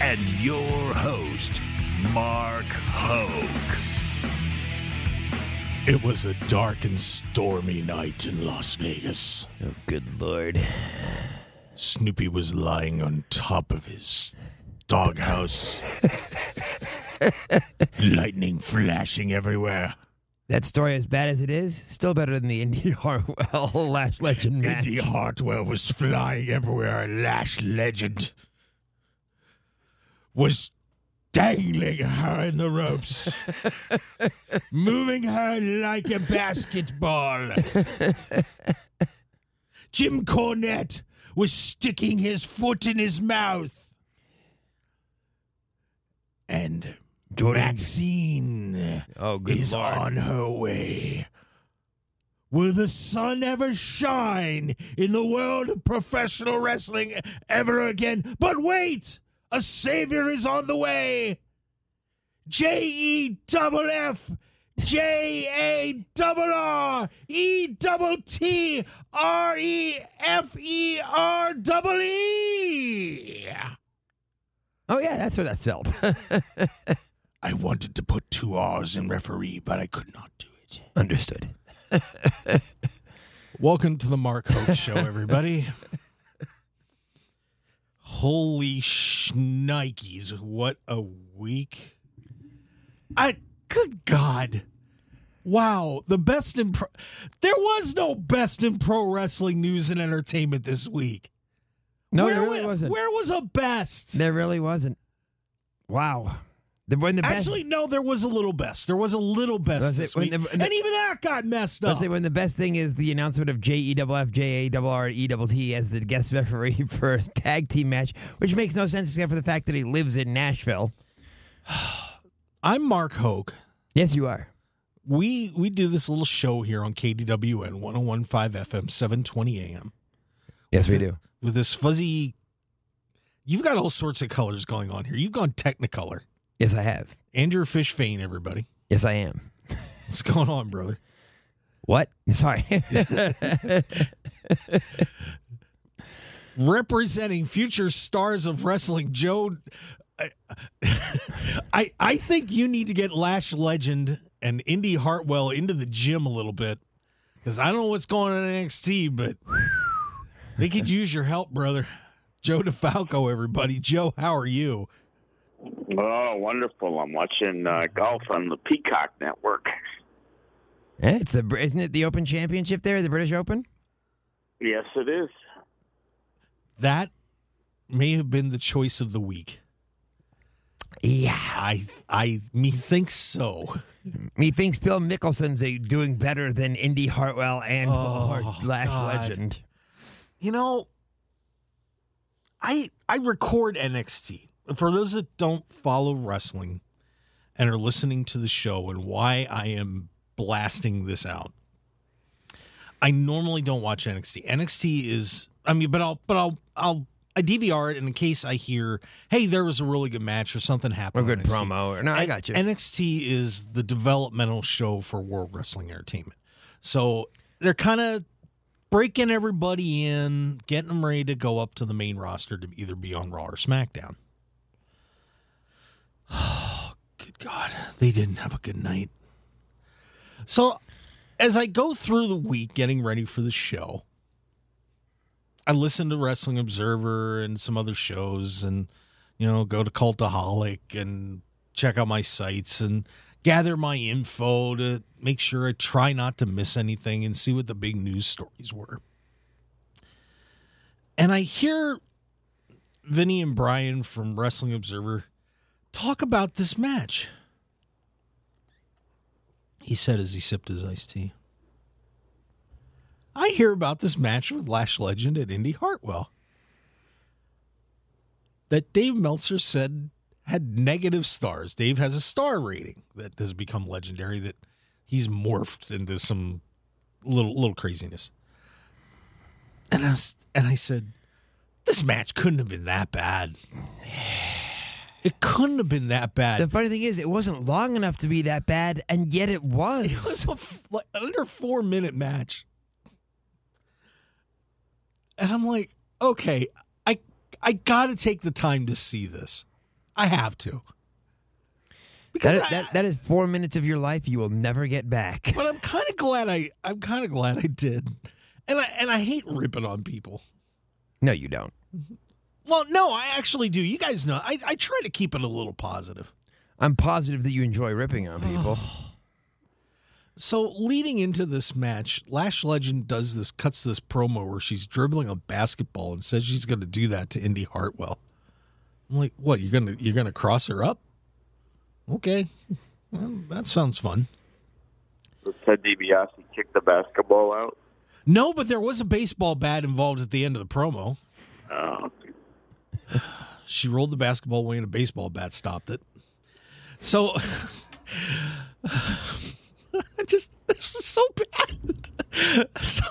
and your host, Mark Hoke. It was a dark and stormy night in Las Vegas. Oh, good lord. Snoopy was lying on top of his doghouse. Lightning flashing everywhere. That story, as bad as it is, still better than the Indi Hartwell Lash Legend match. Indi Hartwell was flying everywhere. Lash Legend was dangling her in the ropes, moving her like a basketball. Jim Cornette was sticking his foot in his mouth. And Jordan- Maxine Oh, good is lord. on her way. Will the sun ever shine in the world of professional wrestling ever again? But wait! A savior is on the way! J E double F J A double R E double T R E F E R double E. Oh, yeah, that's what that's spelled. I wanted to put two R's in referee, but I could not do it. Understood. Welcome to the Mark Hoke Show, everybody. Holy shnikes, what a week. I good God. Wow, the best in pro- There was no best in pro wrestling news and entertainment this week. No, where there really wa- wasn't. Where was a best? There really wasn't. Wow. The, when the best, Actually, no, there was a little best. There was a little best it the- and even that got messed up. When the best thing is the announcement of J E double F J A double R E double T as the guest referee for a tag team match, which makes no sense except for the fact that he lives in Nashville. I'm Mark Hoke. Yes, you are. we we do this little show here on KDWN 1015 FM 720 AM Yes, we do. with this fuzzy You've got all sorts of colors going on here. You've gone Technicolor. Yes, I have. Andrew Fish Fain, everybody. Yes, I am. What's going on, brother? What? Sorry. Representing future stars of wrestling, Joe I, I I think you need to get Lash Legend and Indi Hartwell into the gym a little bit. Because I don't know what's going on in NXT, but they could use your help, brother. Joe DeFalco, everybody. Joe, how are you? Oh, wonderful! I'm watching uh, golf on the Peacock Network. Eh, it's the isn't it the Open Championship there, the British Open? Yes, it is. That may have been the choice of the week. Yeah. I I methinks so. Methinks Phil Mickelson's uh, doing better than Indi Hartwell and Oh, Lash God. Legend. You know, I I record NXT. For those that don't follow wrestling and are listening to the show and why I am blasting this out. I normally don't watch NXT. NXT is I mean, but I'll but I'll I'll I DVR it in case I hear, hey, there was a really good match or something happened. Or good promo. Or, no, I got you. NXT is the developmental show for World Wrestling Entertainment. So they're kind of breaking everybody in, getting them ready to go up to the main roster to either be on Raw or SmackDown. Good God. They didn't have a good night. So as I go through the week getting ready for the show, I listen to Wrestling Observer and some other shows and you know, go to Cultaholic and check out my sites and gather my info to make sure I try not to miss anything and see what the big news stories were. And I hear Vinny and Bryan from Wrestling Observer talk about this match. He said as he sipped his iced tea. I hear about this match with Lash Legend at Indi Hartwell that Dave Meltzer said had negative stars. Dave has a star rating that has become legendary that he's morphed into some little little craziness. And I and I said, this match couldn't have been that bad. It couldn't have been that bad. The funny thing is, it wasn't long enough to be that bad, and yet it was. It was a f- like under four minute match, and I'm like, okay, I I got to take the time to see this. I have to because That, I- that, that is four minutes of your life you will never get back. but I'm kind of glad I I'm kind of glad I did, and I and I hate ripping on people. No, you don't. Mm-hmm. Well, no, I actually do. You guys know I I try to keep it a little positive. I'm positive that you enjoy ripping on people. So leading into this match, Lash Legend does this, cuts this promo where she's dribbling a basketball and says she's going to do that to Indi Hartwell. I'm like, what? You're gonna you're gonna cross her up? Okay, well, that sounds fun. So Ted DiBiase kicked the basketball out. No, but there was a baseball bat involved at the end of the promo. Oh, She rolled the basketball away and a baseball bat stopped it. So I just this is so bad. So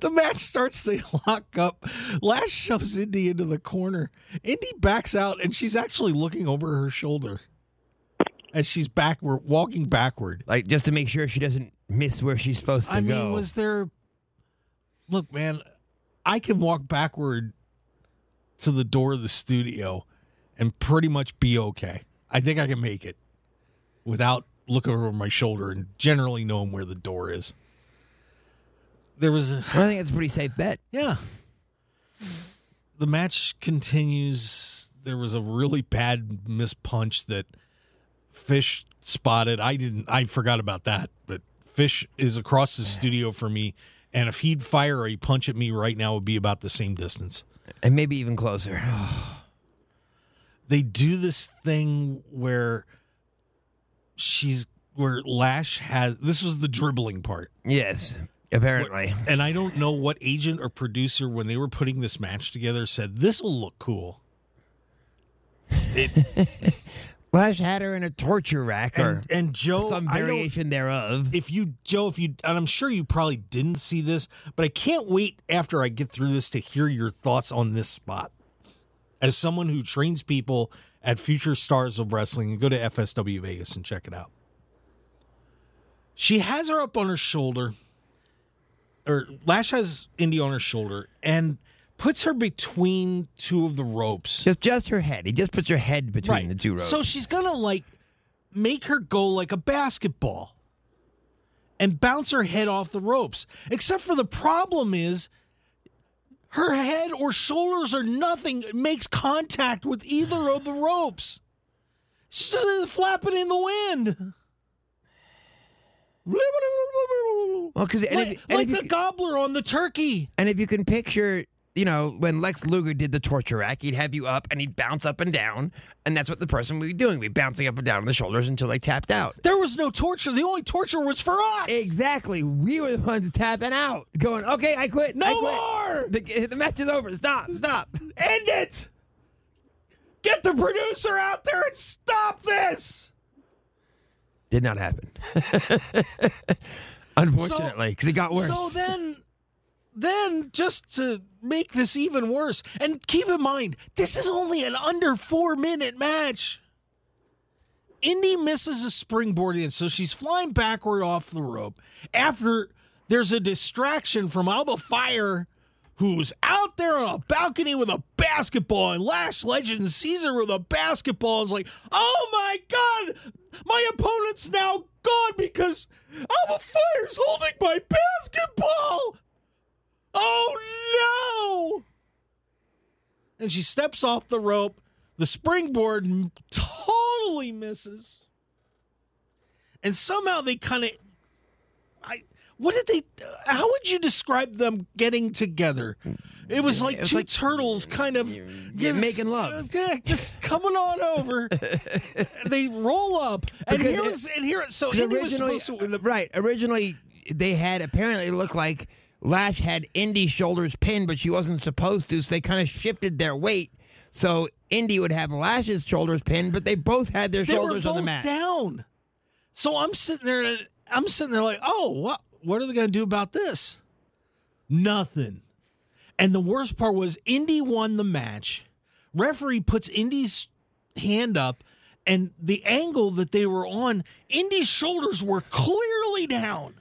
the match starts, they lock up. Lash shoves Indi into the corner. Indi backs out and she's actually looking over her shoulder as she's backward walking backward. Like just to make sure she doesn't miss where she's supposed to I go. I mean, was there look, man, I can walk backward to the door of the studio and pretty much be okay. I think I can make it without looking over my shoulder and generally knowing where the door is. There was a I think it's a pretty safe bet. yeah. The match continues. There was a really bad miss punch that Fish spotted. I didn't. I forgot about that. But Fish is across the studio for me, and if he'd fire a punch at me right now, it would be about the same distance. And maybe even closer. They do this thing where she's where Lash has. This was the dribbling part. yes, apparently. And I don't know what agent or producer, when they were putting this match together, said this will look cool. Lash had her in a torture rack or And, and Joe, some variation thereof. if you Joe, if you and I'm sure you probably didn't see this, but I can't wait after I get through this to hear your thoughts on this spot. As someone who trains people at Future Stars of Wrestling, you go to FSW Vegas and check it out. She has her up on her shoulder, or Lash has Indi on her shoulder, and puts her between two of the ropes. Just just her head. He just puts her head between the two ropes. So she's gonna like make her go like a basketball and bounce her head off the ropes. Except for the problem is her head or shoulders or nothing makes contact with either of the ropes. She's just flapping in the wind. well, because like if, like the gobbler on the turkey. and if you can picture, you know, when Lex Luger did the torture rack, he'd have you up and he'd bounce up and down, and that's what the person would be doing. would Be bouncing up and down on the shoulders until they tapped out. There was no torture. The only torture was for us. Exactly. We were the ones tapping out, going, "Okay, I quit. No I quit. more! The, the match is over. Stop. Stop." End it! Get the producer out there and stop this! Did not happen. Unfortunately, because it got worse. So then, then just to make this even worse, and keep in mind, this is only an under four minute match. Indi misses a springboard in, so she's flying backward off the rope. After there's a distraction from Alba Fyre, who's out there on a balcony with a basketball, and Lash Legend sees her with a basketball and is like, oh my god, my opponent's now gone because Alba Fyre's holding my basketball. Oh no! And she steps off the rope. The springboard totally misses. And somehow they kind of I what did they how would you describe them getting together? It was like It was two like- turtles kind of yeah, making love. Yeah, just coming on over. they roll up. And Because here it- and here so Indi was originally, supposed to uh, right? Originally, they had apparently looked like Lash had Indi's shoulders pinned, but she wasn't supposed to, so they kind of shifted their weight. So Indi would have Lash's shoulders pinned, but they both had their They shoulders on the mat. down. So I'm sitting there. I'm sitting there like, oh, what? What are they going to do about this? Nothing. And the worst part was Indi won the match. Referee puts Indi's hand up, and the angle that they were on, Indi's shoulders were clearly down.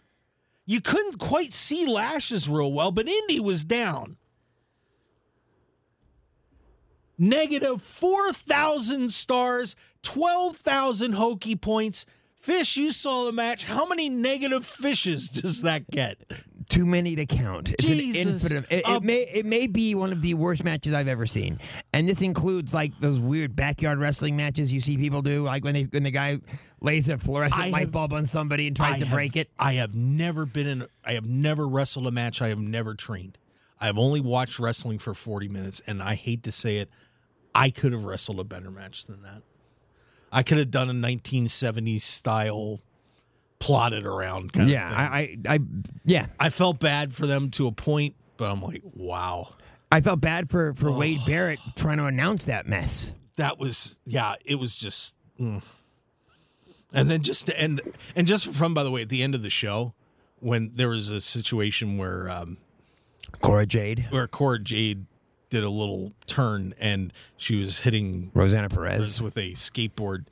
You couldn't quite see Lash's real well, but Indi was down. Negative 4,000 stars, 12,000 hokey points. Fish, you saw the match. How many negative fishes does that get? Too many to count. It's Jesus. an infinite. It, it may it may be one of the worst matches I've ever seen, and this includes like those weird backyard wrestling matches you see people do, like when they when the guy lays a fluorescent I light have- bulb on somebody and tries I to have- break it. I have never been in. I have never wrestled a match. I have never trained. I have only watched wrestling for forty minutes, and I hate to say it, I could have wrestled a better match than that. I could have done a 1970s style, plotted around kind Yeah, of thing. I, I, I yeah, I felt bad for them to a point, but I'm like, wow, I felt bad for for Wade Oh. Barrett trying to announce that mess. that was yeah, it was just. mm. And then just to end, and just for fun, by the way, at the end of the show, when there was a situation where um, Cora Jade, where Cora Jade did a little turn and she was hitting Roxanne Perez. With a skateboard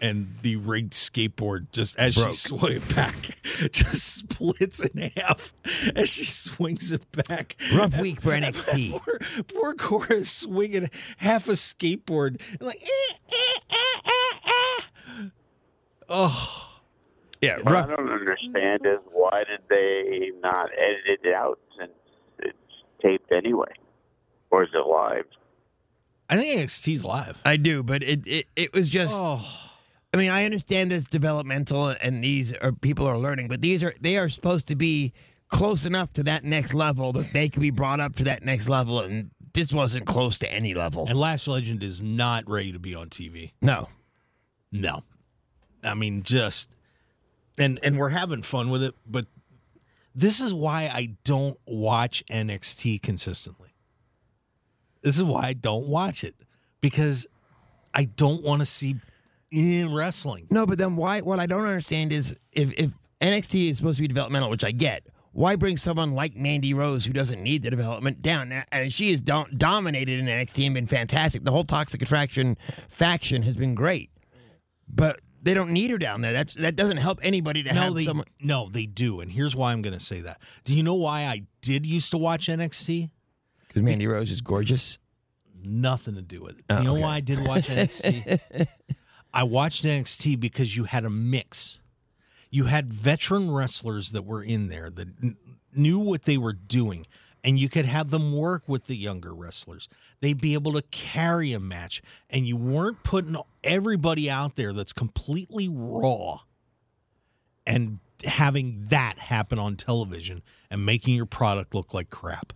and the rigged skateboard just as Broke. she swung it back just splits in half as she swings it back. Rough week for NXT. Poor, poor Cora swinging half a skateboard and like eh, eh, eh, eh, eh. Oh Yeah, What I don't understand is why did they not edit it out since it's taped anyway, or is it live? I think NXT's live. I do, but it it, it was just. Oh I mean, I understand it's developmental, and these are people are learning, but these are they are supposed to be close enough to that next level that they can be brought up to that next level, and this wasn't close to any level. and Lash Legend is not ready to be on TV. No, No. I mean just and and we're having fun with it, but this is why I don't watch NXT consistently. This is why I don't watch it because I don't want to see in wrestling. no, but then why? What I don't understand is if if NXT is supposed to be developmental, which I get. Why bring someone like Mandy Rose, who doesn't need the development, down? And she has do- dominated in NXT and been fantastic. The whole Toxic Attraction faction has been great, but they don't need her down there. That's that doesn't help anybody to No, have they someone. no, they do, and here's why I'm going to say that. Do you know why I did used to watch NXT? Because Mandy Rose is gorgeous. Nothing to do with it. Oh, you know okay. why I did watch NXT? I watched NXT because you had a mix. You had veteran wrestlers that were in there that kn- knew what they were doing, and you could have them work with the younger wrestlers. They'd be able to carry a match, and you weren't putting everybody out there that's completely raw and having that happen on television and making your product look like crap.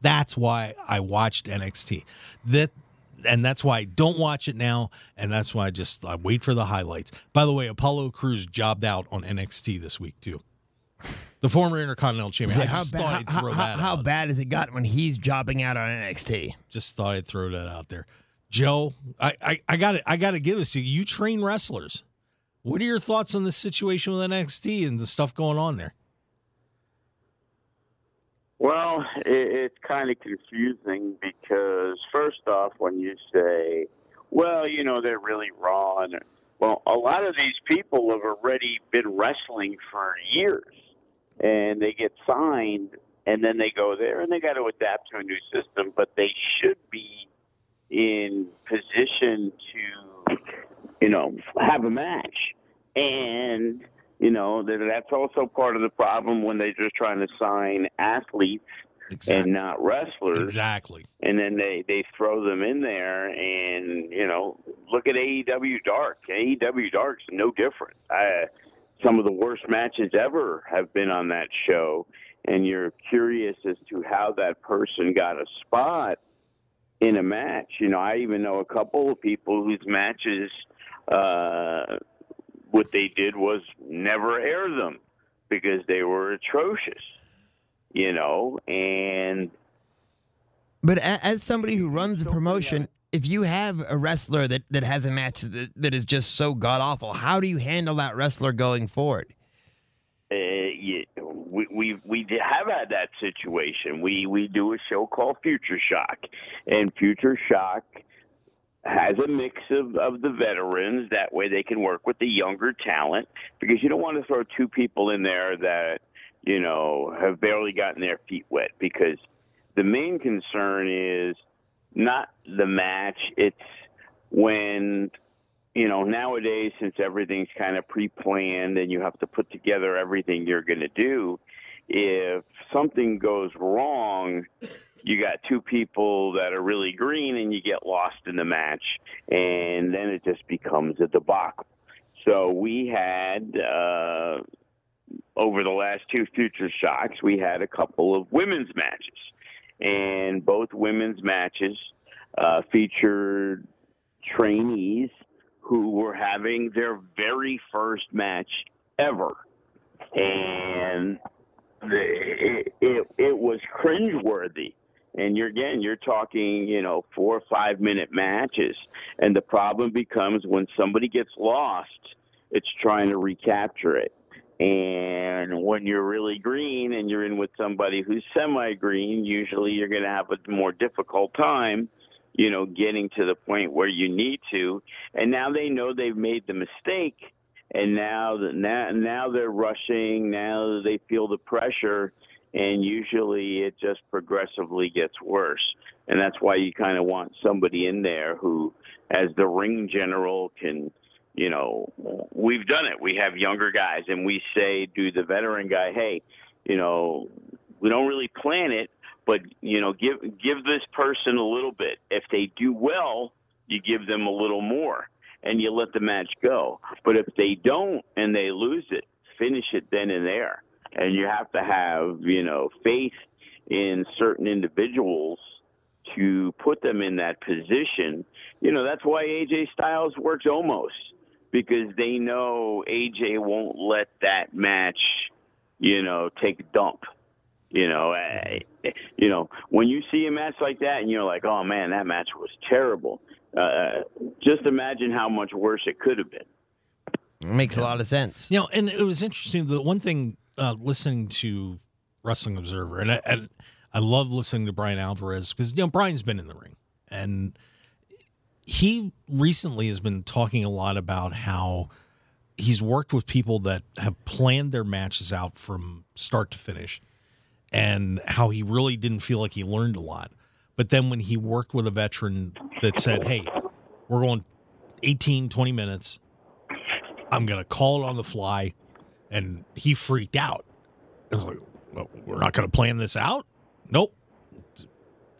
That's why I watched NXT. That and that's why I don't watch it now, and that's why I just I wait for the highlights. By the way, Apollo Crews jobbed out on NXT this week too. The former Intercontinental Champion. I how, just ba- thought I'd throw how- that how out. bad has it gotten when he's jobbing out on NXT? Just thought I'd throw that out there. Joe, I I, I got to I got to give this to you. You train wrestlers. What are your thoughts on the situation with NXT and the stuff going on there? Well, it, it's kind of confusing because first off, when you say, "Well, you know, they're really raw," and well, a lot of these people have already been wrestling for years, and they get signed, and then they go there, and they got to adapt to a new system, but they should be in position to, you know, have a match, and you know that that's also part of the problem when they're just trying to sign athletes and not wrestlers. Exactly. and then they they throw them in there and you know look at AEW Dark. AEW Dark's no different. I, some of the worst matches ever have been on that show and you're curious as to how that person got a spot in a match. You know I even know a couple of people whose matches uh what they did was never air them because they were atrocious you know, and But as somebody who runs a promotion, if you have a wrestler that, that has a match that, that is just so god awful, how do you handle that wrestler going forward? uh, you, we we we have had that situation. We we do a show called Future Shock, and Future Shock has a mix of, of the veterans. That way, they can work with the younger talent because you don't want to throw two people in there that you know have barely gotten their feet wet. Because the main concern is not the match; it's when you know, nowadays, since everything's kind of pre planned and you have to put together everything you're going to do, if something goes wrong, you got two people that are really green and you get lost in the match, and then it just becomes a debacle. So we had, uh, over the last two Future Shocks, we had a couple of women's matches. And both women's matches uh, featured trainees who were having their very first match ever, and it, it it was cringeworthy. And you're again, you're talking, you know, four or five minute matches, and the problem becomes when somebody gets lost, it's trying to recapture it. And when you're really green and you're in with somebody who's semi green, usually you're going to have a more difficult time you know, getting to the point where you need to. And now they know they've made the mistake, and now now now they're rushing. Now they feel the pressure, and usually it just progressively gets worse. And that's why you kind of want somebody in there who, as the ring general, can. You know, we've done it. We have younger guys, and we say to the veteran guy, "Hey, you know, we don't really plan it, but you know give give this person a little bit. If they do well you give them a little more and you let the match go. But if they don't and they lose it finish it then and there. And you have to have you know faith in certain individuals to put them in that position. You know that's why AJ Styles works almost because they know AJ won't let that match you know take a dump you know, uh, you know, when you see a match like that and you're like, "Oh man, that match was terrible." Uh, just imagine how much worse it could have been. It makes a lot of sense. You know, and it was interesting. The one thing uh, listening to Wrestling Observer, and I, and I love listening to Bryan Alvarez because you know Bryan's been in the ring, and he recently has been talking a lot about how he's worked with people that have planned their matches out from start to finish, and how he really didn't feel like he learned a lot. But then when he worked with a veteran that said, "Hey, we're going 18, 20 minutes." I'm going to call it on the fly. And he freaked out. I was like, well, we're not going to plan this out? Nope.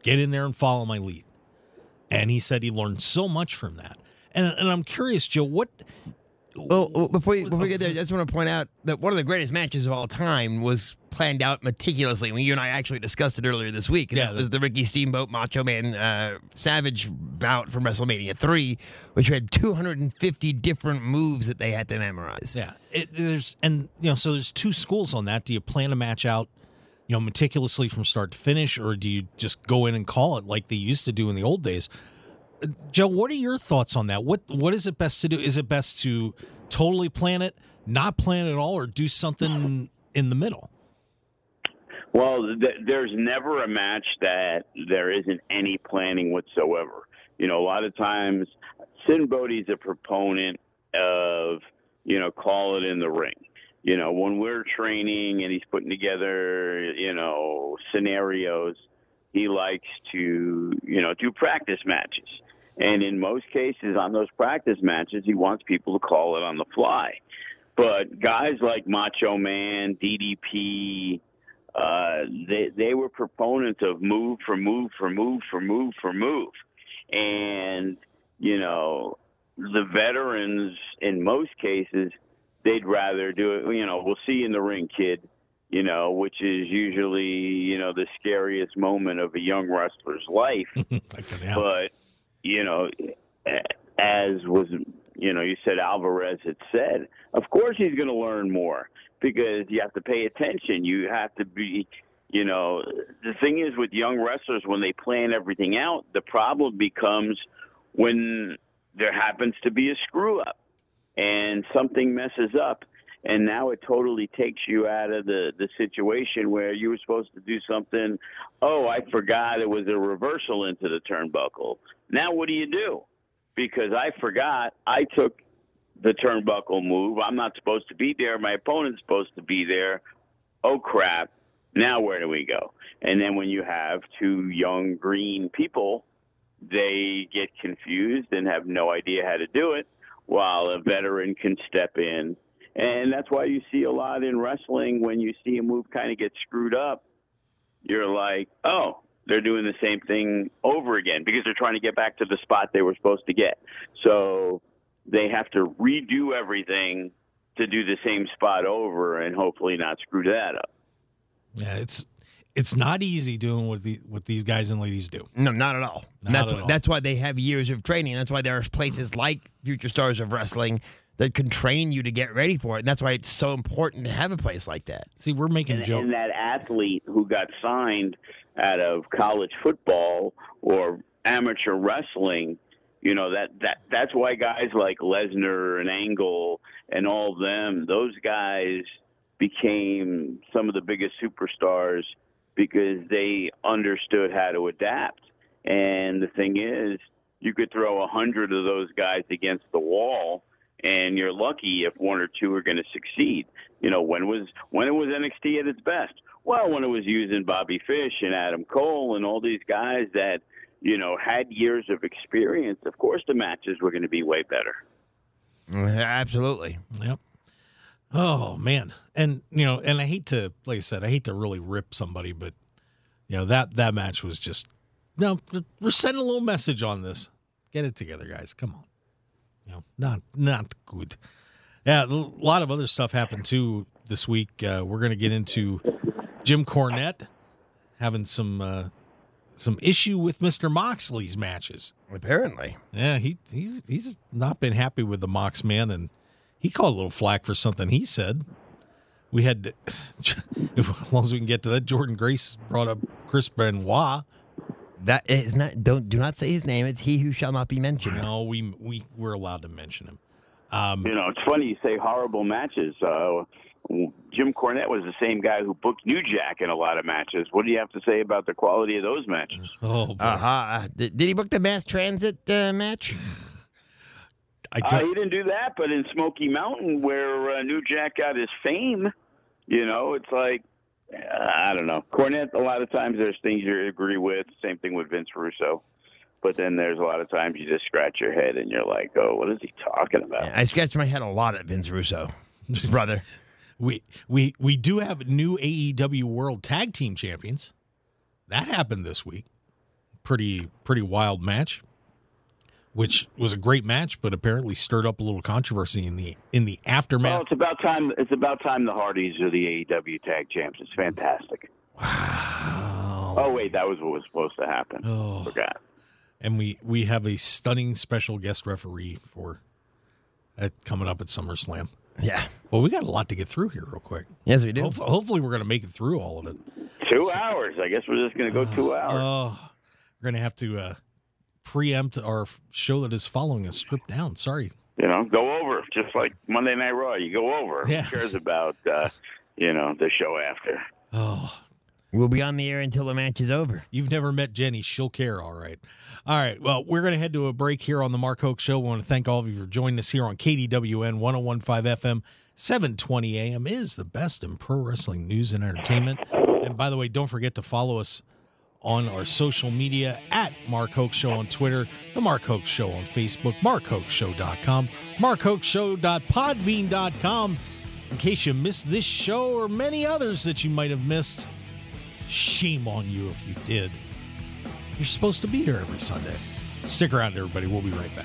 Get in there and follow my lead. And he said he learned so much from that. And, and I'm curious, Joe, what. Well, before you, before we get there, I just want to point out that one of the greatest matches of all time was planned out meticulously. When you and I actually discussed it earlier this week. Yeah, that was the Ricky Steamboat Macho Man uh, Savage bout from WrestleMania three, which had 250 different moves that they had to memorize. Yeah. It, there's and you know, so there's two schools on that. Do you plan a match out, you know, meticulously from start to finish, or do you just go in and call it like they used to do in the old days? Joe, what are your thoughts on that? What what is it best to do? Is it best to totally plan it, not plan it at all, or do something in the middle? Well, th- there's never a match that there isn't any planning whatsoever. You know, a lot of times, Sinn Bodhi's a proponent of, you know, call it in the ring. You know, when we're training and he's putting together, you know, scenarios, he likes to, you know, do practice matches. And in most cases, on those practice matches, he wants people to call it on the fly. But guys like Macho Man, DDP, uh, they they were proponents of move for move for move for move for move, and you know the veterans in most cases they'd rather do it. You know, we'll see you in the ring, kid. You know, which is usually you know the scariest moment of a young wrestler's life. But you know, as was you know, you said Alvarez had said, of course he's going to learn more because you have to pay attention. You have to be You know, the thing is with young wrestlers, when they plan everything out, the problem becomes when there happens to be a screw up and something messes up. And now it totally takes you out of the, the situation where you were supposed to do something. Oh, I forgot it was a reversal into the turnbuckle. Now, what do you do? Because I forgot I took the turnbuckle move. I'm not supposed to be there. My opponent's supposed to be there. Oh, crap now where do we go? And then when you have two young green people, they get confused and have no idea how to do it, while a veteran can step in. And that's why you see a lot in wrestling when you see a move kind of get screwed up, you're like, oh, they're doing the same thing over again because they're trying to get back to the spot they were supposed to get. So they have to redo everything to do the same spot over and hopefully not screw that up. Yeah, it's it's not easy doing what the what these guys and ladies do. No, not at all. Not that's at why, all. that's why they have years of training. That's why there are places like Future Stars of Wrestling that can train you to get ready for it. And that's why it's so important to have a place like that. See, we're making and, jokes. and that athlete who got signed out of college football or amateur wrestling, you know that that that's why guys like Lesnar and Angle and all of them, those guys became some of the biggest superstars because they understood how to adapt. And the thing is, you could throw a hundred of those guys against the wall, and you're lucky if one or two are going to succeed. You know, when was when it was NXT at its best? Well, when it was using Bobby Fish and Adam Cole and all these guys that you know had years of experience. Of course, the matches were going to be way better. Absolutely. Yep. Oh man, and you know, and I hate to, like I said, I hate to really rip somebody, but you know that that match was just no. We're sending a little message on this. Get it together, guys. Come on. You know, not not good. Yeah, a lot of other stuff happened too this week. Uh, we're going to get into Jim Cornette having some uh, some issue with Mister Moxley's matches. Apparently. Yeah, he, he he's not been happy with the Mox man, and he called a little flack for something he said. We had, to, as long as we can get to that, Jordynne Grace brought up Chris Benoit. That is not don't do not say his name. It's he who shall not be mentioned. No, we we we're allowed to mention him. Um, You know, it's funny you say horrible matches. Uh, Jim Cornette was the same guy who booked New Jack in a lot of matches. What do you have to say about the quality of those matches? oh, boy. Uh-huh. Did, did he book the mass transit uh, match? I Uh, don't. he didn't do that, but in Smoky Mountain, where uh, New Jack got his fame, you know, it's like uh, I don't know. Cornette. A lot of times, there's things you agree with. Same thing with Vince Russo. But then there's a lot of times you just scratch your head and you're like, "Oh, what is he talking about?" I scratched my head a lot at Vince Russo, brother. we we we do have new AEW World Tag Team Champions. That happened this week. Pretty pretty wild match, which was a great match, but apparently stirred up a little controversy in the in the aftermath. Well, aftermath. it's about time. It's about time the Hardys are the AEW tag champs. It's fantastic. Wow. Oh wait, that was what was supposed to happen. Oh. Forgot. and we we have a stunning special guest referee for uh, coming up at SummerSlam. Yeah. Well, we got a lot to get through here, real quick. Yes, we do. Hope- hopefully, we're going to make it through all of it. Two hours. I guess we're just going to go two hours. Oh, we're going to have to uh, preempt our show that is following us. Stripped down. Sorry. you know, go over just like Monday Night Raw. You go over. Yes. Who cares about uh, you know the show after? Oh, We'll be on the air until the match is over. you've never met Jenny. She'll care. All right. All right. Well, we're going to head to a break here on the Mark Hoke Show. We want to thank all of you for joining us here on KDWN 1015 FM. 720 AM is the best in pro wrestling news and entertainment. And by the way, don't forget to follow us on our social media at Mark Hoke Show on Twitter, The Mark Hoke Show on Facebook, MarkHokeShow.com, MarkHokeShow.podbean.com. In case you missed this show or many others that you might have missed, shame on you if you did. You're supposed to be here every Sunday. Stick around, everybody. We'll be right back.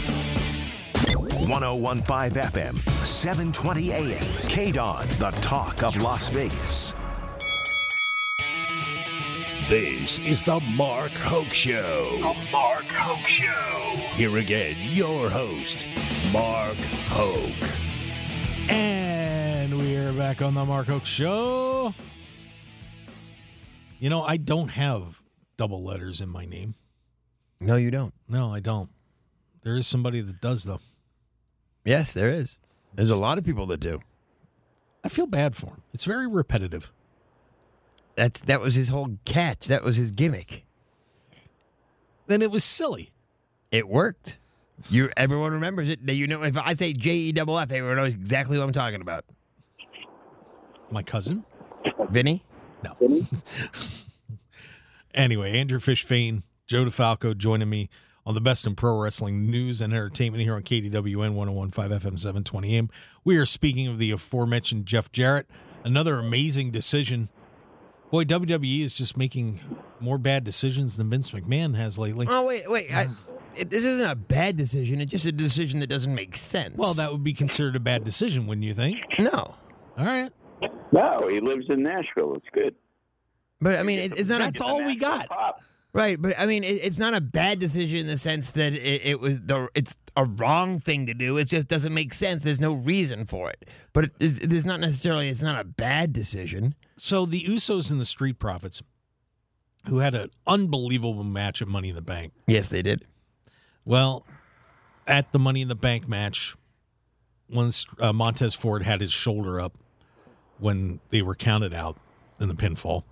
1015 FM, 720 AM. KDWN, the talk of Las Vegas. This is the Mark Hoke Show. The Mark Hoke Show. Here again, your host, Mark Hoke. And we're back on the Mark Hoke Show. You know, I don't have double letters in my name. No, you don't. No, I don't. There is somebody that does, though. Yes, there is. There's a lot of people that do. I feel bad for him. It's very repetitive. That's that was his whole catch. That was his gimmick. Then it was silly. It worked. You everyone remembers it. You know, if I say J E double F, everyone knows exactly what I'm talking about. My cousin? Vinny. No. Vinny? anyway, Andrew Fish Fain, Joe DeFalco joining me on the best in pro wrestling news and entertainment here on KDWN 1015 FM 720 AM. We are speaking of the aforementioned Jeff Jarrett. Another amazing decision. Boy, WWE is just making more bad decisions than Vince McMahon has lately. Oh wait, wait. I, it, this isn't a bad decision. It's just a decision that doesn't make sense. Well, that would be considered a bad decision, wouldn't you think? no. All right. No, he lives in Nashville. It's good. But I mean, it, it's not That's a, all we got. Pop. Right. But I mean, it, it's not a bad decision in the sense that it, it was the it's a wrong thing to do. It just doesn't make sense. There's no reason for it. But it is, it is not necessarily. It's not a bad decision. So the Usos and the Street Profits, who had an unbelievable match at Money in the Bank. Yes, they did. Well, at the Money in the Bank match, once uh, Montez Ford had his shoulder up when they were counted out in the pinfall,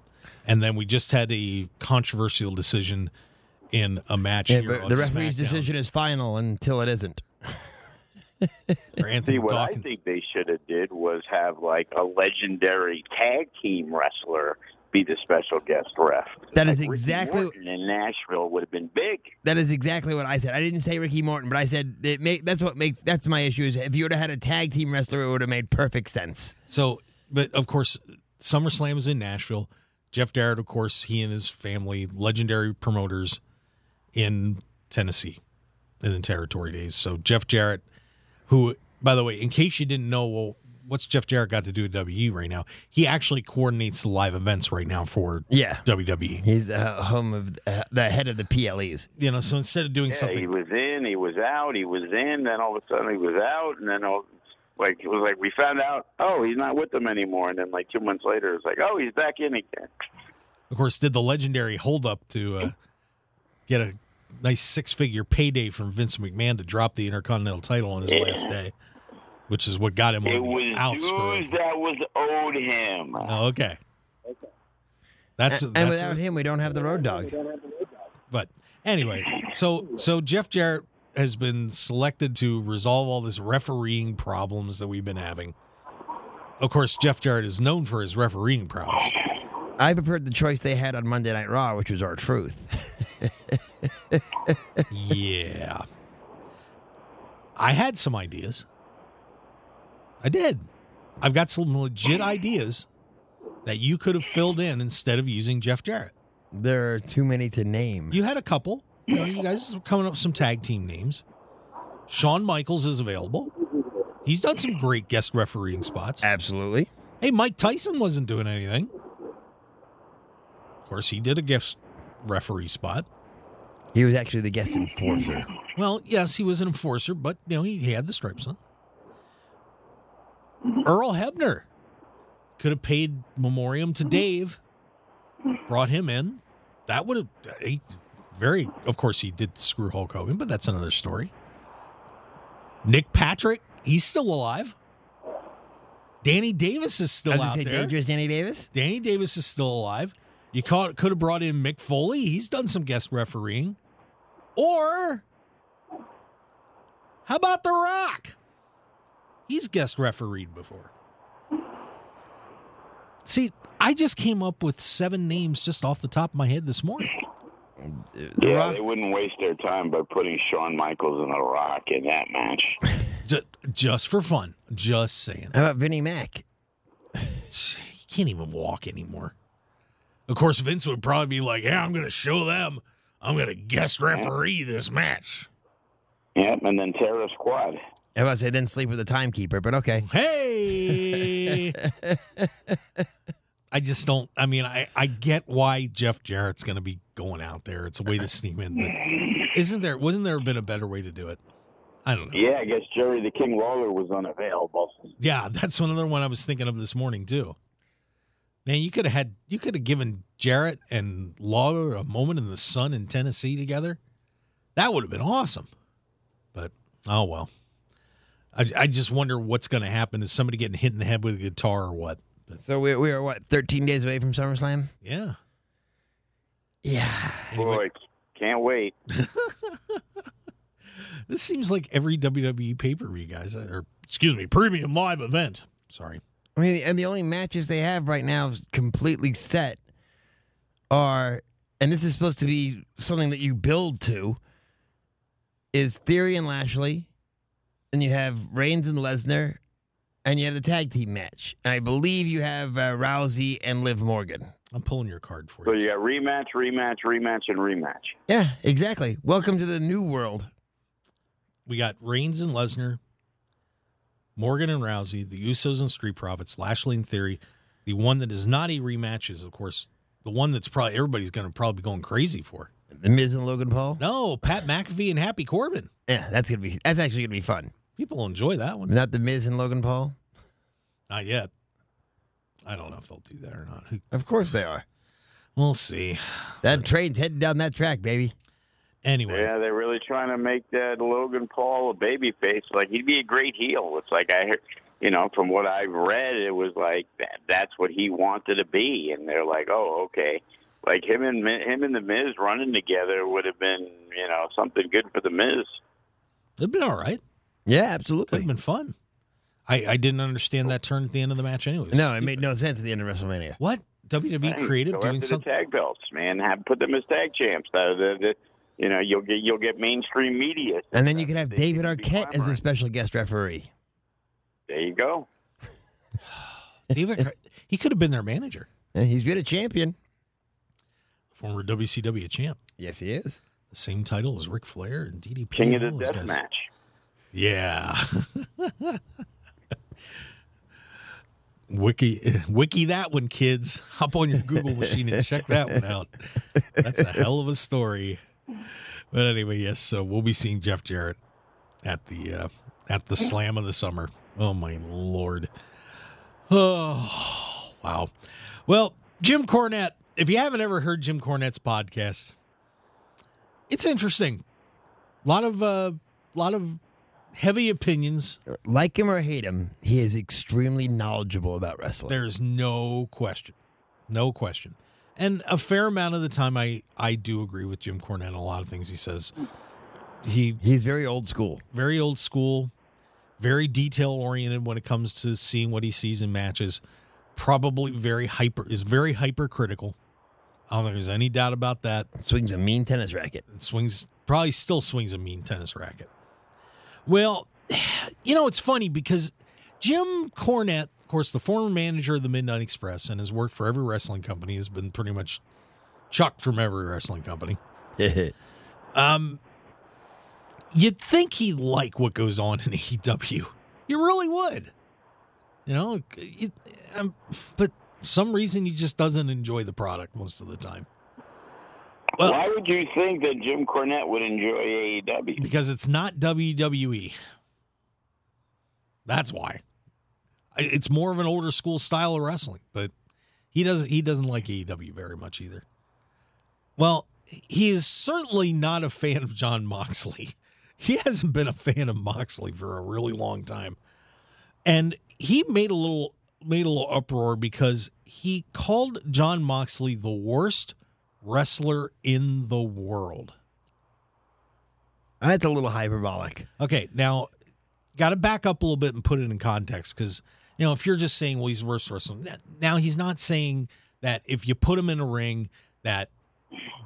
and then we just had a controversial decision in a match. Yeah, here but on the referee's SmackDown decision is final until it isn't. Anthony See, what I think they should have did was have like a legendary tag team wrestler be the special guest ref. That Like is Ricky exactly- Morton in Nashville would have been big. That is exactly what I said. I didn't say Ricky Morton, but I said it make, that's what makes that's my issue. Is if you would have had a tag team wrestler, it would have made perfect sense. So, but of course, SummerSlam is in Nashville. Jeff Jarrett, of course, he and his family, legendary promoters in Tennessee in the territory days. So, Jeff Jarrett, who, by the way, in case you didn't know, well, what's Jeff Jarrett got to do with WWE right now? He actually coordinates the live events right now for Yeah, WWE. he's uh, home of uh, the head of the PLEs. You know, so instead of doing Yeah, he was in, he was out, he was in, then all of a sudden he was out, and then all, like it was like we found out, oh, he's not with them anymore, and then like two months later, it's like, oh, he's back in again. of course, did the legendary hold up to uh, get a nice six figure payday from Vince McMahon to drop the Intercontinental title on his Yeah. last day, which is what got him It on the was outs for. dues that was owed him. Oh, okay. That's and that's without him, we don't have the road dog. but anyway, so so Jeff Jarrett has been selected to resolve all this refereeing problems that we've been having. Of course, Jeff Jarrett is known for his refereeing prowess. I preferred the choice they had on Monday Night Raw, which was our truth. yeah. I had some ideas. I did. I've got some legit ideas that you could have filled in instead of using Jeff Jarrett. there are too many to name. You had a couple. You know, you guys are coming up with some tag team names. Shawn Michaels is available. He's done some great guest refereeing spots. Absolutely. Hey, Mike Tyson wasn't doing anything. Of course, he did a guest referee spot. He was actually the guest enforcer. Well, yes, he was an enforcer, but you know he, had the stripes on. Earl Hebner could have paid memoriam to Dave, brought him in. That would have uh, he, very. Of course, he did screw Hulk Hogan, but that's another story. Nick Patrick, he's still alive. Danny Davis is still out say there. dangerous Danny Davis. Danny Davis is still alive. You caught, could have brought in Mick Foley. He's done some guest refereeing. Or how about The Rock? He's guest refereed before. See, I just came up with seven names just off the top of my head this morning. The Yeah, Rock- they wouldn't waste their time by putting Shawn Michaels and The Rock in that match. Just, just for fun. Just saying. How about Vinnie Mac? He can't even walk anymore. Of course, Vince would probably be like, "Yeah, I'm going to show them. I'm going to guest referee this match." Yep, and then Terror Squad. I was about to say then sleep with the timekeeper, but okay. Hey. I just don't. I mean, I I get why Jeff Jarrett's going to be going out there. It's a way to sneak in, but isn't there? Wasn't there been a better way to do it? I don't know. Yeah, I guess Jerry the King Lawler was unavailable. Yeah, that's another one I was thinking of this morning too. Man, you could have had you could have given Jarrett and Lawler a moment in the sun in Tennessee together. That would have been awesome. But oh well. I, I just wonder what's going to happen. Is somebody getting hit in the head with a guitar or what? But So we, we are, what, 13 days away from SummerSlam? yeah. Yeah. Boy, can't wait. This seems like every WWE pay per view, guys, uh, or excuse me, premium live event. Sorry. I mean, and the only matches they have right now is completely set are, and this is supposed to be something that you build to, is Theory and Lashley, and you have Reigns and Lesnar, and you have the tag team match. And I believe you have uh, Rousey and Liv Morgan. I'm pulling your card for you. So you. you got rematch, rematch, rematch, and rematch. Yeah, exactly. Welcome to the new world. We got Reigns and Lesnar, Morgan and Rousey, the Usos and Street Profits, Lashley and Theory. The one that is not a rematch is, of course, the one that's probably everybody's going to probably be going crazy for. The Miz and Logan Paul. No, Pat McAfee and Happy Corbin. Yeah, that's gonna be. That's actually gonna be fun. People enjoy that one. Not the Miz and Logan Paul. Not yet. I don't know if they'll do that or not. Who- Of course they are. We'll see. That train's heading down that track, baby. Anyway, Yeah, they're really trying to make that Logan Paul a baby face. Like he'd be a great heel. It's like I heard, you know, from what I've read, it was like that, that's what he wanted to be, and they're like, oh, okay. Like him and Mi- him and the Miz running together would have been, you know, something good for the Miz. it'd been all right. Yeah, absolutely. It'd have been fun. I, I didn't understand that turn at the end of the match anyway. No, it made no sense at the end of WrestleMania. What? WWE Hey, creative go doing after something? the tag belts, man. Have put them as tag champs. The, the, the, you know, you'll get you'll get mainstream media. And then you could have They David need to be Arquette as a special guest referee. There you go. David, he could have been their manager, And he's been a champion. former WCW champ. Yes, he is. The same title as Ric Flair and DDP. King of and the Death. Match. Yeah. Wiki, wiki that one, kids. Hop on your Google machine and check that one out. That's a hell of a story. But anyway, yes. So we'll be seeing Jeff Jarrett at the uh, at the Slam of the Summer. Oh my lord. Oh wow. Well, Jim Cornette. If you haven't ever heard Jim Cornette's podcast, it's interesting. A lot of uh, lot of heavy opinions. Like him or hate him, he is extremely knowledgeable about wrestling. There's no question, no question. And a fair amount of the time, I I do agree with Jim Cornette on a lot of things he says. He He's very old school. very old school, very detail oriented when it comes to seeing what he sees in matches. Probably very hyper is very hypercritical. I don't think there's any doubt about that. Swings a mean tennis racket. swings probably still swings a mean tennis racket. Well, you know it's funny because Jim Cornette, of course, the former manager of the Midnight Express, and has worked for every wrestling company, has been pretty much chucked from every wrestling company. Um, you'd think he'd like what goes on in AEW. You really would. You know, it, um, but for some reason he just doesn't enjoy the product most of the time. Well, Why would you think that Jim Cornette would enjoy AEW? because it's not WWE. That's why. It's more of an older school style of wrestling, but he doesn't he doesn't like AEW very much either. Well, he is certainly not a fan of Jon Moxley. He hasn't been a fan of Moxley for a really long time. And he made a little made a little uproar because he called Jon Moxley the worst wrestler in the world. That's a little hyperbolic. Okay, now got to back up a little bit and put it in context because you know if you're just saying well he's worse wrestler, now he's not saying that if you put him in a ring that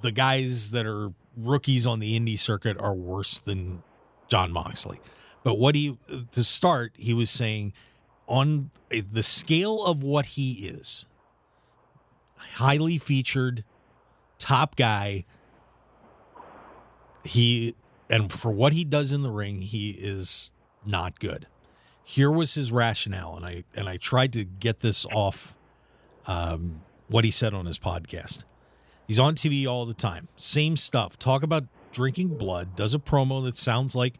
the guys that are rookies on the indie circuit are worse than Jon Moxley. But what he to start, he was saying on eh, the scale of what he is, highly featured, top guy. He and for what he does in the ring, he is not good. Here was his rationale, and I and I tried to get this off um, what he said on his podcast. He's on TV all the time, same stuff. Talk about drinking blood. Does a promo that sounds like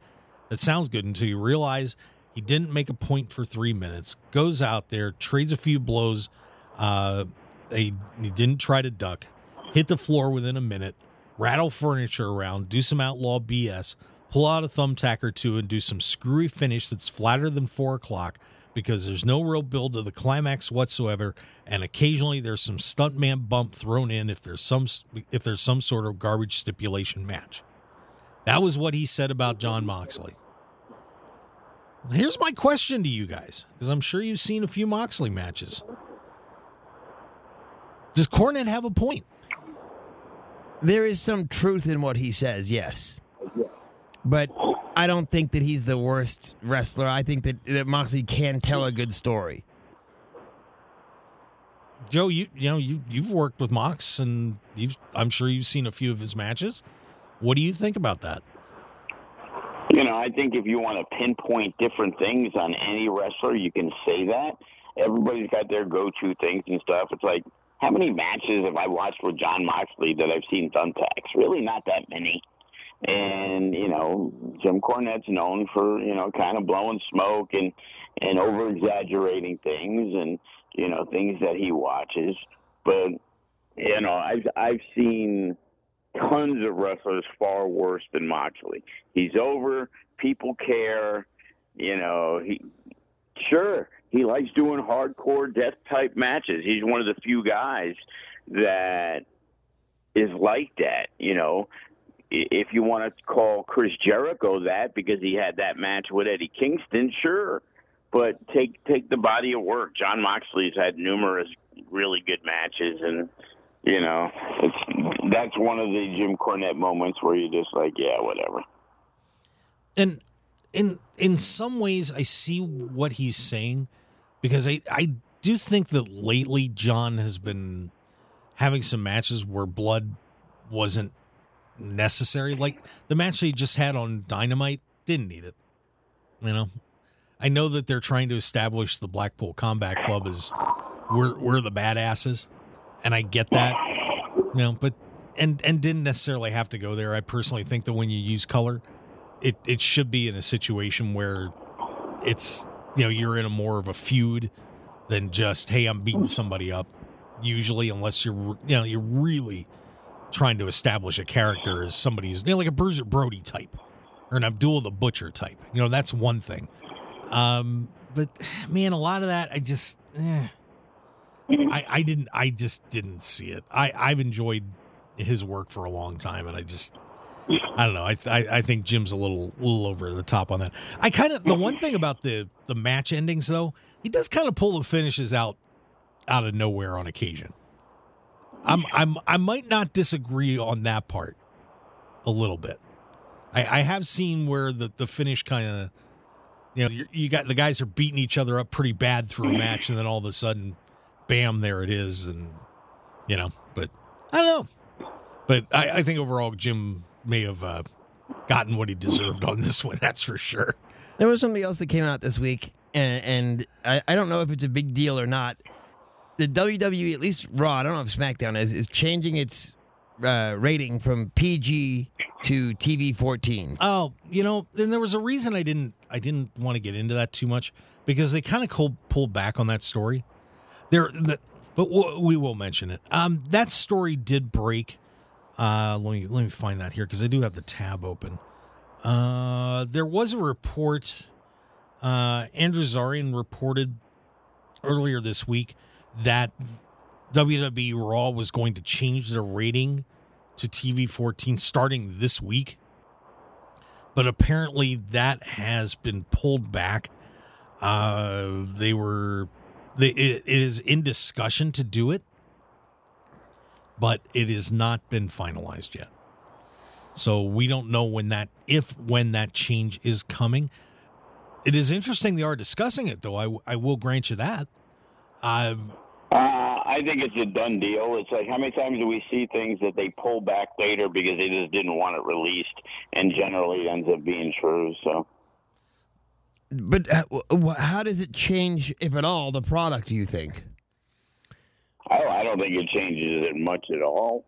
that sounds good until you realize he didn't make a point for three minutes. Goes out there, trades a few blows. Uh, he, he didn't try to duck. Hit the floor within a minute. Rattle furniture around. Do some outlaw BS. Pull out a thumbtack or two and do some screwy finish that's flatter than four o'clock because there's no real build to the climax whatsoever, and occasionally there's some stuntman bump thrown in if there's some if there's some sort of garbage stipulation match. That was what he said about Jon Moxley. Here's my question to you guys, because I'm sure you've seen a few Moxley matches. Does Cornette have a point? There is some truth in what he says, yes. But I don't think that he's the worst wrestler. I think that, that Moxley can tell a good story. Joe, you you know you you've worked with Mox, and you've I'm sure you've seen a few of his matches. What do you think about that? You know, I think if you want to pinpoint different things on any wrestler, you can say that. Everybody's got their go-to things and stuff. It's like, how many matches have I watched with Jon Moxley that I've seen thumbtacks? Really, not that many. And you know, Jim Cornette's known for you know kind of blowing smoke and and over exaggerating things and you know things that he watches. But you know, I've I've seen tons of wrestlers far worse than Moxley. He's over. People care. You know, he sure he likes doing hardcore death type matches. He's one of the few guys that is like that. You know, if you want to call Chris Jericho that because he had that match with Eddie Kingston, sure. But take take the body of work. Jon Moxley's had numerous really good matches, and you know, it's that's one of the Jim Cornette moments where you're just like, yeah, whatever. And in in some ways, I see what he's saying because I I do think that lately Jon has been having some matches where blood wasn't necessary. Like the match he just had on Dynamite didn't need it. You know, I know that they're trying to establish the Blackpool Combat Club as we're we're the badasses, and I get that. You know, but and and didn't necessarily have to go there. I personally think that when you use color, it it should be in a situation where it's you know you're in a more of a feud than just hey I'm beating somebody up. Usually, unless you're you know you're really trying to establish a character as somebody who's you know, like a Bruiser Brody type or an Abdul the Butcher type. You know that's one thing. Um, but man, a lot of that I just. Eh. I, I didn't I just didn't see it. I, I've enjoyed his work for a long time and I just I don't know. I, I I think Jim's a little little over the top on that. I kind of the one thing about the the match endings though, he does kind of pull the finishes out out of nowhere on occasion. I'm I'm I might not disagree on that part a little bit. I, I have seen where the the finish kind of you know you, you got the guys are beating each other up pretty bad through a match, and then all of a sudden, bam, there it is, and you know. But I don't know. But I, I think overall, Jim may have uh, gotten what he deserved on this one. That's for sure. There was something else that came out this week, and, and I, I don't know if it's a big deal or not. The WWE, at least Raw, I don't know if SmackDown is, is changing its uh, rating from PG to TV 14. Oh, you know, then there was a reason I didn't I didn't want to get into that too much because they kind of pulled back on that story. There, the, but we will mention it. Um, that story did break. Uh, let me let me find that here because I do have the tab open. Uh, there was a report. Uh, Andrew Zarian reported earlier this week that WWE Raw was going to change their rating to TV 14 starting this week. But apparently that has been pulled back. Uh, they were, they, it is in discussion to do it. But it has not been finalized yet. So we don't know when that, if when that change is coming. It is interesting they are discussing it, though. I, I will grant you that. Um, Uh, I think it's a done deal. It's like how many times do we see things that they pull back later because they just didn't want it released, and generally it ends up being true. So But uh, w- w- how does it change, if at all, the product? Do you think? I, I don't think it changes it much at all.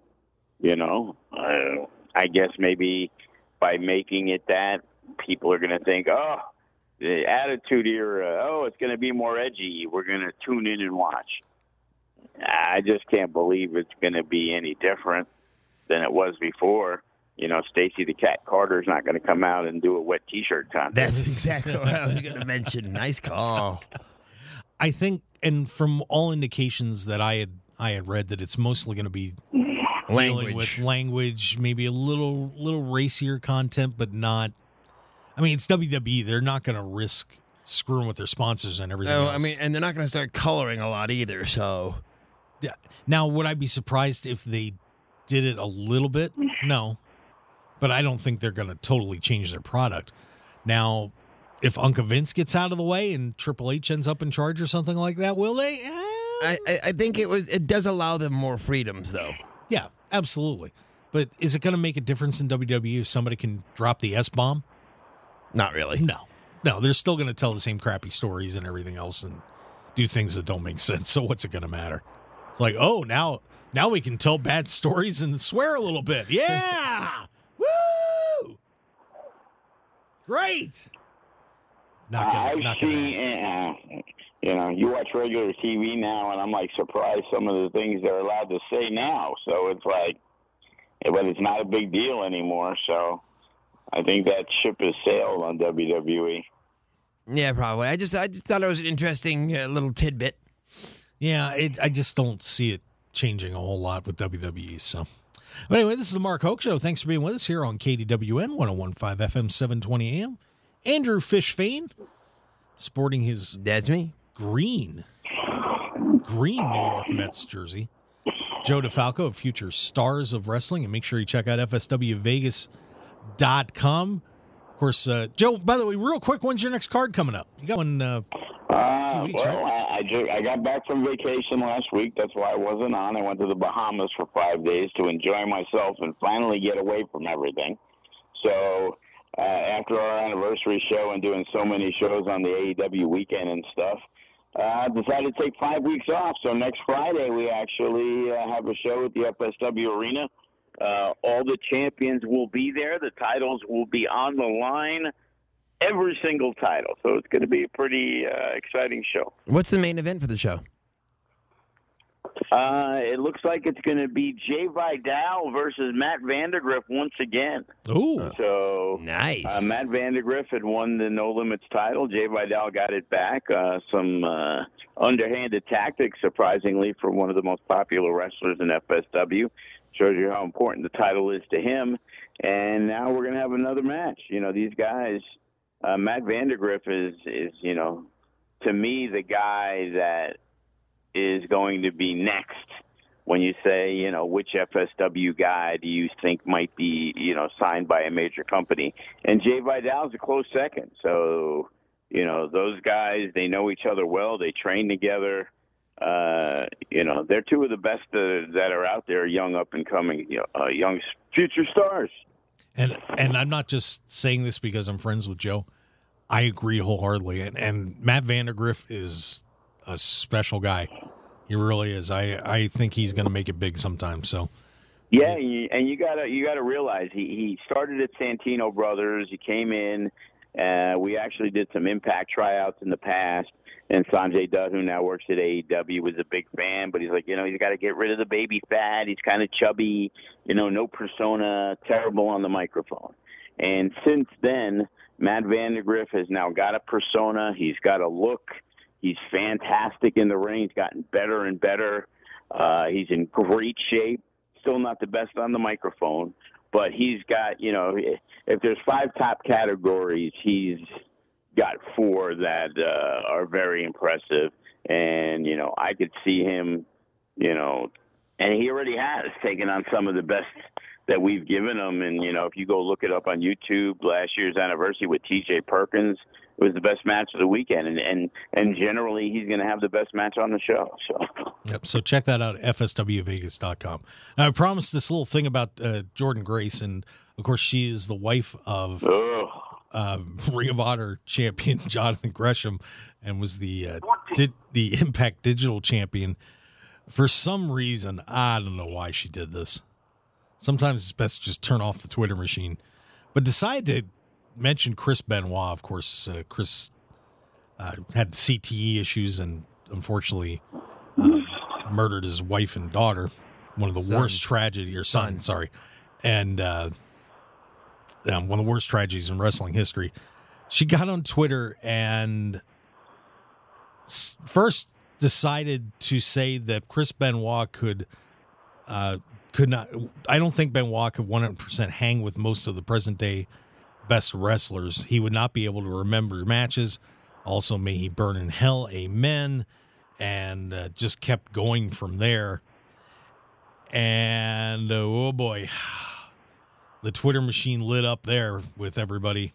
You know, uh, I guess maybe by making it that, people are going to think, oh, the attitude era, oh, it's going to be more edgy. We're going to tune in and watch. I just can't believe it's going to be any different than it was before. You know, Stacy the Kat Carter's not going to come out and do a wet T-shirt contest. That's exactly what I was going to mention. Nice call. I think, and from all indications that I had I had read that it's mostly going to be dealing Language. with language, maybe a little little racier content, but not. I mean, it's WWE. They're not going to risk screwing with their sponsors and everything. No, else. I mean, and they're not going to start coloring a lot either. So Yeah. Now, would I be surprised if they did it a little bit? No, but I don't think they're going to totally change their product. Now, if Uncle Vince gets out of the way and Triple H ends up in charge or something like that, will they? Eh, I, I, I think it was. It does allow them more freedoms, though. yeah, absolutely. But is it going to make a difference in WWE if somebody can drop the S bomb? Not really. No, no, they're still going to tell the same crappy stories and everything else and do things that don't make sense. So what's it going to matter? It's like, oh, now now we can tell bad stories and swear a little bit. Yeah, woo, great. Not gonna, I've not gonna. uh, you know, you watch regular TV now, and I'm like surprised some of the things they're allowed to say now. So it's like, but it's not a big deal anymore. So I think that ship has sailed on. WWE. Yeah, probably. I just, I just thought it was an interesting uh, little tidbit. Yeah, it, I just don't see it changing a whole lot with WWE. So, but anyway, this is the Mark Hoke Show. Thanks for being with us here on KDWN 1015 FM 720 AM. Andrew Fish Fain sporting his That's me. green, green New York Mets jersey. Joe DeFalco of Future Stars of Wrestling. And make sure you check out FSWVegas.com. Of course, uh, Joe, by the way, real quick, when's your next card coming up? You got one uh, Uh, weeks, well, right? I, I, ju- I got back from vacation last week. That's why I wasn't on. I went to the Bahamas for five days to enjoy myself and finally get away from everything. So uh, after our anniversary show and doing so many shows on the AEW weekend and stuff, uh, I decided to take five weeks off. So next Friday we actually uh, have a show at the FSW Arena. Uh, all the champions will be there. The titles will be on the line. Every single title. So it's going to be a pretty uh, exciting show. What's the main event for the show? Uh, it looks like it's going to be Jay Vidal versus Matt Vandergriff once again. Ooh. So Nice. uh, Matt Vandergriff had won the No Limits title. Jay Vidal got it back. Uh, some uh, underhanded tactics, surprisingly, for one of the most popular wrestlers in FSW. Shows you how important the title is to him. And now we're going to have another match. You know, these guys. Uh, Matt Vandergriff is is you know, to me the guy that is going to be next when you say, you know, which FSW guy do you think might be, you know, signed by a major company? And Jay Vidal's a close second. So, you know, those guys, they know each other well. They train together. Uh, you know, they're two of the best uh, that are out there, young up and coming, uh, young future stars. And and I'm not just saying this because I'm friends with Joe. I agree wholeheartedly. And, and Matt Vandergriff is a special guy. He really is. I, I think he's going to make it big sometime. So, Yeah, and you, gotta you gotta realize he he started at Santino Brothers. He came in. Uh, we actually did some impact tryouts in the past. And Sanjay Dutt, who now works at AEW, was a big fan, but he's like, you know, he's got to get rid of the baby fat. He's kind of chubby, you know, no persona, terrible on the microphone. And since then, Matt Vandergriff has now got a persona. He's got a look. He's fantastic in the ring. He's gotten better and better. Uh, he's in great shape. Still not the best on the microphone, but he's got, you know, if there's five top categories, he's got four that uh, are very impressive. And, you know, I could see him, you know, and he already has taken on some of the best that we've given them. And you know, if you go look it up on YouTube, last year's anniversary with T.J. Perkins it was the best match of the weekend, and and and generally he's going to have the best match on the show. So. Yep. So check that out, fswvegas.com. Now, I promised this little thing about uh, Jordynne Grace, and of course, she is the wife of uh, Ring of Honor champion Jonathan Gresham, and was the uh, did the Impact Digital champion. For some reason, I don't know why she did this. Sometimes it's best to just turn off the Twitter machine, but decided to mention Chris Benoit. Of course, uh, Chris uh, had CTE issues and unfortunately uh, murdered his wife and daughter. One of the Son. worst tragedy or son, Son. sorry, and uh, um, one of the worst tragedies in wrestling history. She got on Twitter and s- first decided to say that Chris Benoit could uh, could not. I don't think Benoit could one hundred percent hang with most of the present day best wrestlers. He would not be able to remember matches. Also, may he burn in hell. Amen. And uh, just kept going from there. And uh, oh boy, the Twitter machine lit up there with everybody,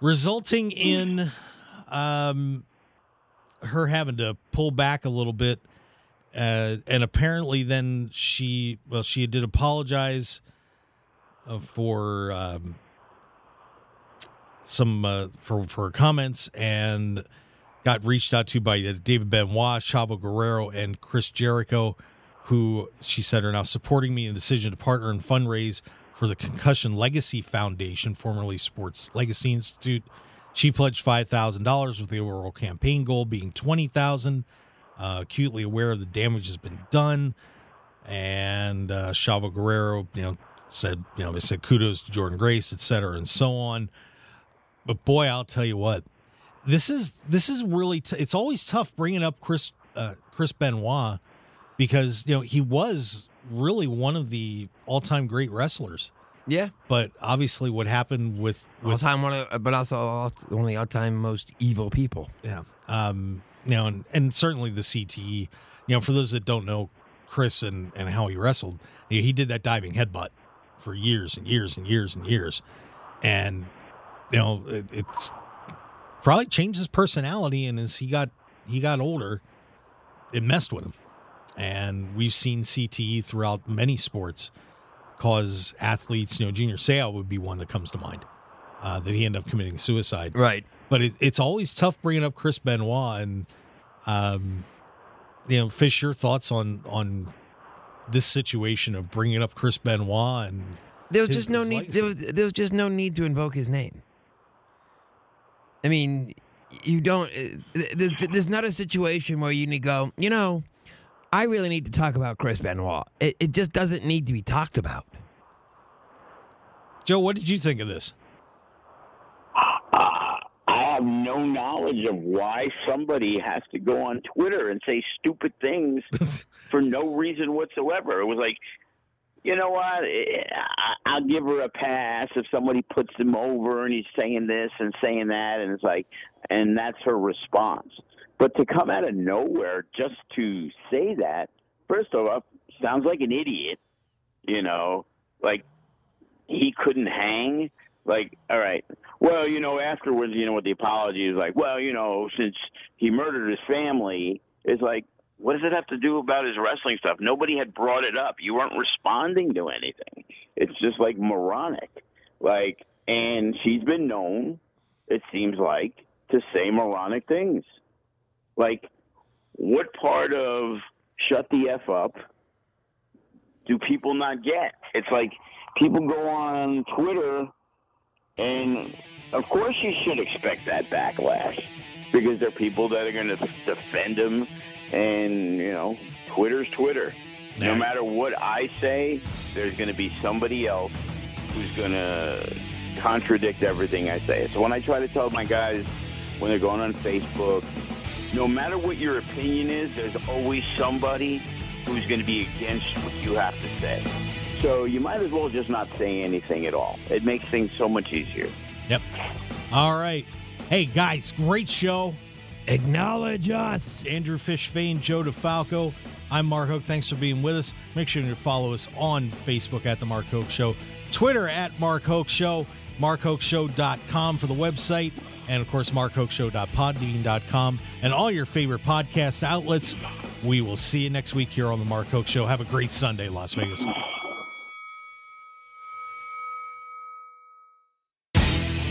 resulting in um, her having to pull back a little bit. Uh, and apparently, then she, well, she did apologize uh, for um, some uh, for for her comments and got reached out to by uh, David Benoit, Chavo Guerrero, and Chris Jericho, who she said are now supporting me in the decision to partner and fundraise for the Concussion Legacy Foundation, formerly Sports Legacy Institute. She pledged five thousand dollars, with the overall campaign goal being twenty thousand. Uh, acutely aware of the damage has been done, and uh, Chavo Guerrero, you know, said, you know, they said kudos to Jordynne Grace, et cetera, and so on. But boy, I'll tell you what, this is this is really t- it's always tough bringing up Chris uh, Chris Benoit because you know he was really one of the all time great wrestlers. Yeah, But obviously, what happened with all time one, of, but also all, one of the all time most evil people. Yeah. Um, you know, and, and certainly the CTE, you know, for those that don't know Chris and, and how he wrestled, you know, he did that diving headbutt for years and years and years and years. And, you know, it, it's probably changed his personality. And as he got, he got older, it messed with him. And we've seen CTE throughout many sports cause athletes, you know, Junior Seau would be one that comes to mind, uh, that he ended up committing suicide Right. But it, it's always tough bringing up Chris Benoit and um, you know, Fish, your thoughts on on this situation of bringing up Chris Benoit and There was his- just no need. There was, there was just no need to invoke his name. I mean, you don't. uh, There's, there's not a situation where you need to go. You know, I really need to talk about Chris Benoit. It, it just doesn't need to be talked about. Joe. What did you think of this? Have no knowledge of why somebody has to go on Twitter and say stupid things for no reason whatsoever. It was like, you know what? I- I'll give her a pass if somebody puts him over and he's saying this and saying that, and it's like, and that's her response. But to come out of nowhere just to say that, first of all, sounds like an idiot. You know, like he couldn't hang. Like, all right. Well, you know, afterwards, you know, with the apology is like, well, you know, since he murdered his family, it's like, what does it have to do about his wrestling stuff? Nobody had brought it up. You weren't responding to anything. It's just like moronic. Like, and she's been known, it seems like, to say moronic things. Like, what part of shut the F up do people not get? It's like people go on Twitter and of course, you should expect that backlash because there are people that are going to defend him, and you know, Twitter's Twitter. No matter what I say, there's going to be somebody else who's going to contradict everything I say. So when I try to tell my guys when they're going on Facebook, no matter what your opinion is, there's always somebody who's going to be against what you have to say. So you might as well just not say anything at all. It makes things so much easier. Yep. All right. Hey guys, great show. Acknowledge us. Andrew Fish Fain, Joe DeFalco. I'm Mark Hoke. Thanks for being with us. Make sure to follow us on Facebook at The Mark Hoke Show, Twitter at Mark Hoke Show, markhokeshow.com for the website, and of course, markhokeshow.podbean.com, and all your favorite podcast outlets. We will see you next week here on The Mark Hoke Show. Have a great Sunday, Las Vegas.